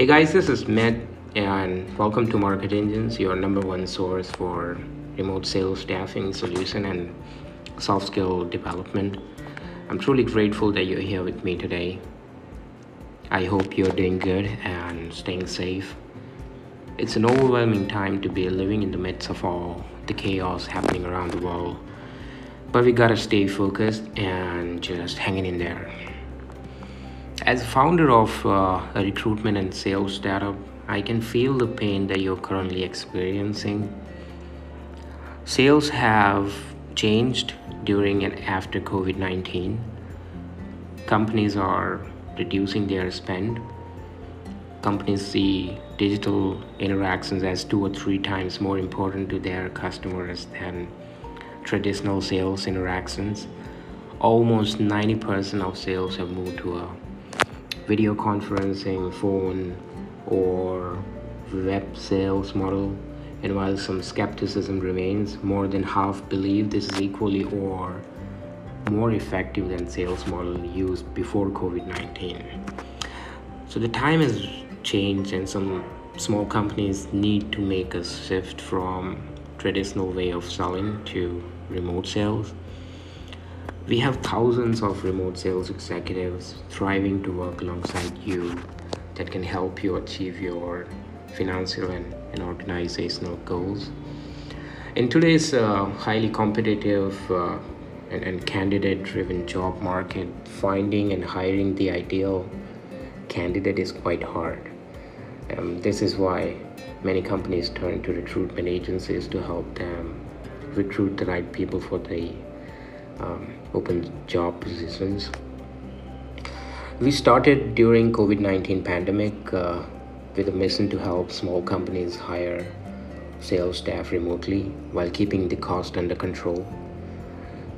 Hey guys, this is Matt, and welcome to Market Engines, your number one source for remote sales staffing solution and soft skill development. I'm truly grateful that you're here with me today. I hope you're doing good and staying safe. It's an overwhelming time to be living in the midst of all the chaos happening around the world. But we gotta stay focused and just hanging in there. As founder of uh, a recruitment and sales startup, I can feel the pain that you're currently experiencing. Sales have changed during and after COVID 19. Companies are reducing their spend. Companies see digital interactions as two or three times more important to their customers than traditional sales interactions. Almost 90% of sales have moved to a video conferencing, phone, or web sales model. And while some skepticism remains, more than half believe this is equally or more effective than sales model used before COVID-19. So the time has changed and some small companies need to make a shift from traditional way of selling to remote sales we have thousands of remote sales executives thriving to work alongside you that can help you achieve your financial and, and organizational goals. In today's uh, highly competitive uh, and, and candidate driven job market, finding and hiring the ideal candidate is quite hard. Um, this is why many companies turn to recruitment agencies to help them recruit the right people for the um, open job positions. We started during COVID-19 pandemic uh, with a mission to help small companies hire sales staff remotely while keeping the cost under control.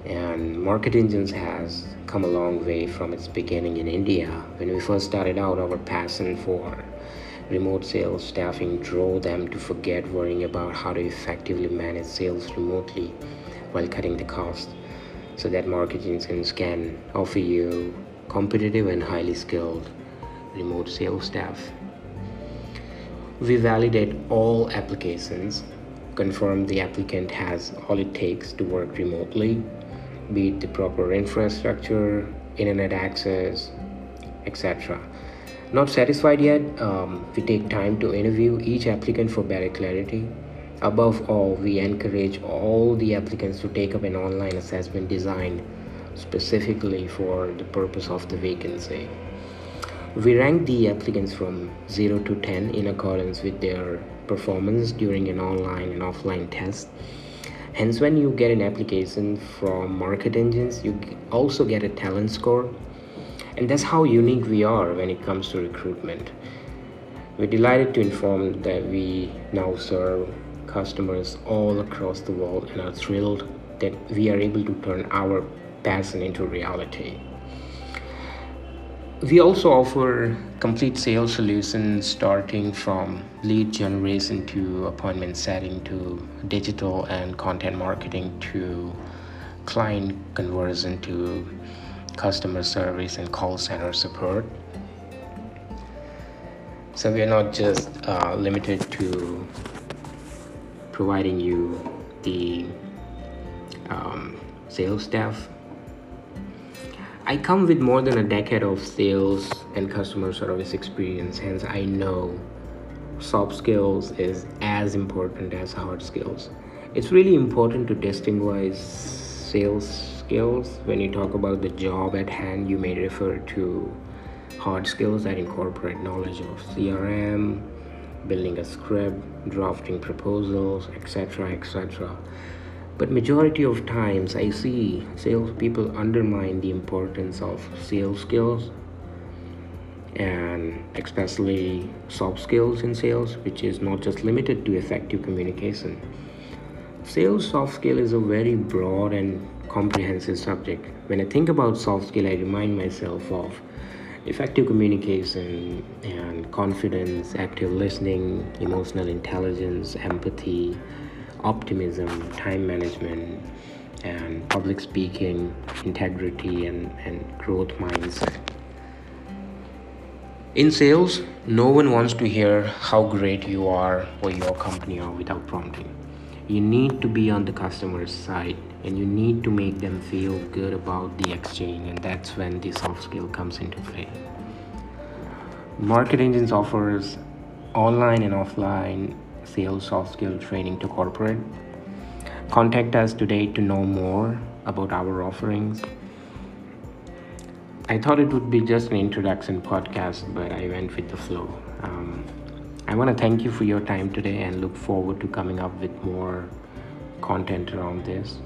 And Market Engines has come a long way from its beginning in India. When we first started out, our passion for remote sales staffing drove them to forget worrying about how to effectively manage sales remotely while cutting the cost so that Market Engines can offer you competitive and highly skilled remote sales staff. We validate all applications, confirm the applicant has all it takes to work remotely, be it the proper infrastructure, internet access, etc. Not satisfied yet, um, we take time to interview each applicant for better clarity Above all, we encourage all the applicants to take up an online assessment designed specifically for the purpose of the vacancy. We rank the applicants from 0 to 10 in accordance with their performance during an online and offline test. Hence, when you get an application from Market Engines, you also get a talent score. And that's how unique we are when it comes to recruitment. We're delighted to inform that we now serve customers all across the world and are thrilled that we are able to turn our passion into reality. We also offer complete sales solutions starting from lead generation to appointment setting to digital and content marketing to client conversion to customer service and call center support. So we are not just uh, limited to providing you the um, sales staff. I come with more than a decade of sales and customer service experience, hence, I know soft skills is as important as hard skills. It's really important to distinguish sales skills when you talk about the job at hand. You may refer to hard skills that incorporate knowledge of CRM, building a script drafting proposals etc etc but majority of times i see salespeople undermine the importance of sales skills and especially soft skills in sales which is not just limited to effective communication. Sales soft skill is a very broad and comprehensive subject. When i think about soft skill i remind myself of effective communication and confidence, active listening, emotional intelligence, empathy, optimism, time management, and public speaking, integrity, and, and growth mindset. In sales, no one wants to hear how great you are or your company are without prompting. You need to be on the customer's side and you need to make them feel good about the exchange, and that's when the soft skill comes into play. Market Engines offers online and offline sales soft skill training to corporate. Contact us today to know more about our offerings. I thought it would be just an introduction podcast, but I went with the flow. Um, I want to thank you for your time today and look forward to coming up with more content around this.